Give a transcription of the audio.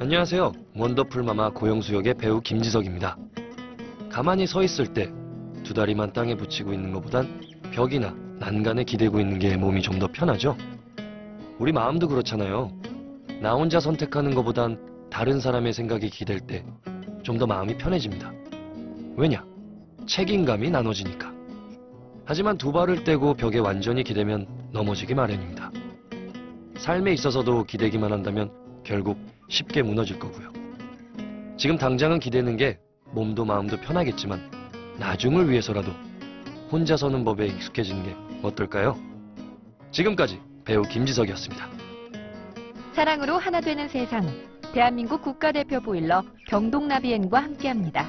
안녕하세요. 원더풀 마마 고영수 역의 배우 김지석입니다. 가만히 서 있을 때 두 다리만 땅에 붙이고 있는 것보단 벽이나 난간에 기대고 있는 게 몸이 좀 더 편하죠? 우리 마음도 그렇잖아요. 나 혼자 선택하는 것보단 다른 사람의 생각이 기댈 때 좀 더 마음이 편해집니다. 왜냐? 책임감이 나눠지니까. 하지만 두 발을 떼고 벽에 완전히 기대면 넘어지기 마련입니다. 삶에 있어서도 기대기만 한다면 결국 쉽게 무너질 거고요. 지금 당장은 기대는 게 몸도 마음도 편하겠지만 나중을 위해서라도 혼자 서는 법에 익숙해지는 게 어떨까요? 지금까지 배우 김지석이었습니다. 사랑으로 하나 되는 세상. 대한민국 국가대표 보일러 경동나비엔과 함께합니다.